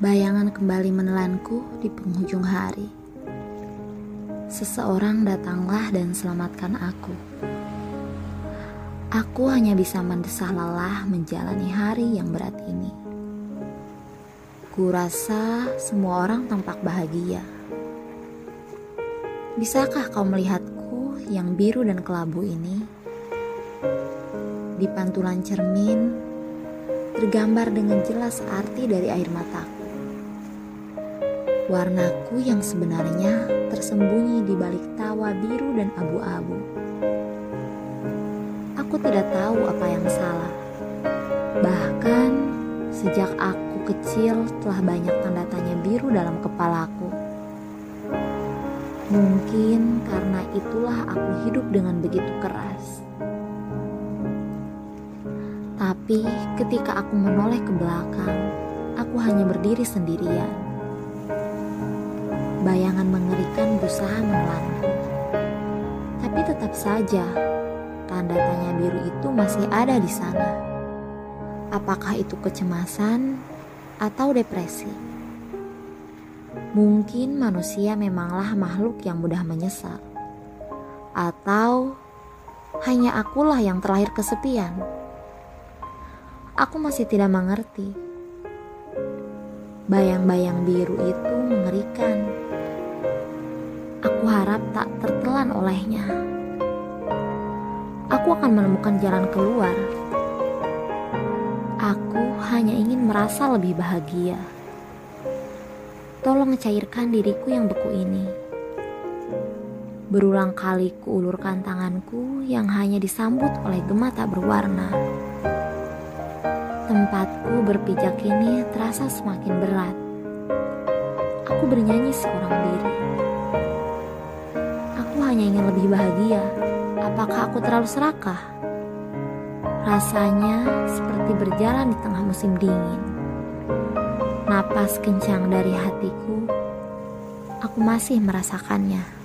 Bayangan kembali menelanku di penghujung hari. Seseorang datanglah dan selamatkan aku. Aku hanya bisa mendesah lelah menjalani hari yang berat ini. Kurasa semua orang tampak bahagia. Bisakah kau melihatku yang biru dan kelabu ini? Di pantulan cermin, tergambar dengan jelas arti dari air mataku. Warnaku yang sebenarnya tersembunyi di balik tawa biru dan abu-abu. Aku tidak tahu apa yang salah. Bahkan sejak aku kecil telah banyak tanda tanya biru dalam kepalaku. Mungkin karena itulah aku hidup dengan begitu keras. Tapi ketika aku menoleh ke belakang, aku hanya berdiri sendirian Bayangan mengerikan berusaha menelanku. Tapi tetap saja, tanda tanya biru itu masih ada di sana. Apakah itu kecemasan atau depresi? Mungkin manusia memanglah makhluk yang mudah menyesal. Atau hanya akulah yang terlahir kesepian. Aku masih tidak mengerti. Bayang-bayang biru itu mengerikan. Aku harap tak tertelan olehnya. Aku akan menemukan jalan keluar. Aku hanya ingin merasa lebih bahagia. Tolong cairkan diriku yang beku ini. Berulang kali kuulurkan tanganku yang hanya disambut oleh gema tak berwarna. Tempatku berpijak ini terasa semakin berat. Aku bernyanyi seorang diri bahagia. Apakah aku terlalu serakah? Rasanya seperti berjalan di tengah musim dingin. Napas kencang dari hatiku, aku masih merasakannya.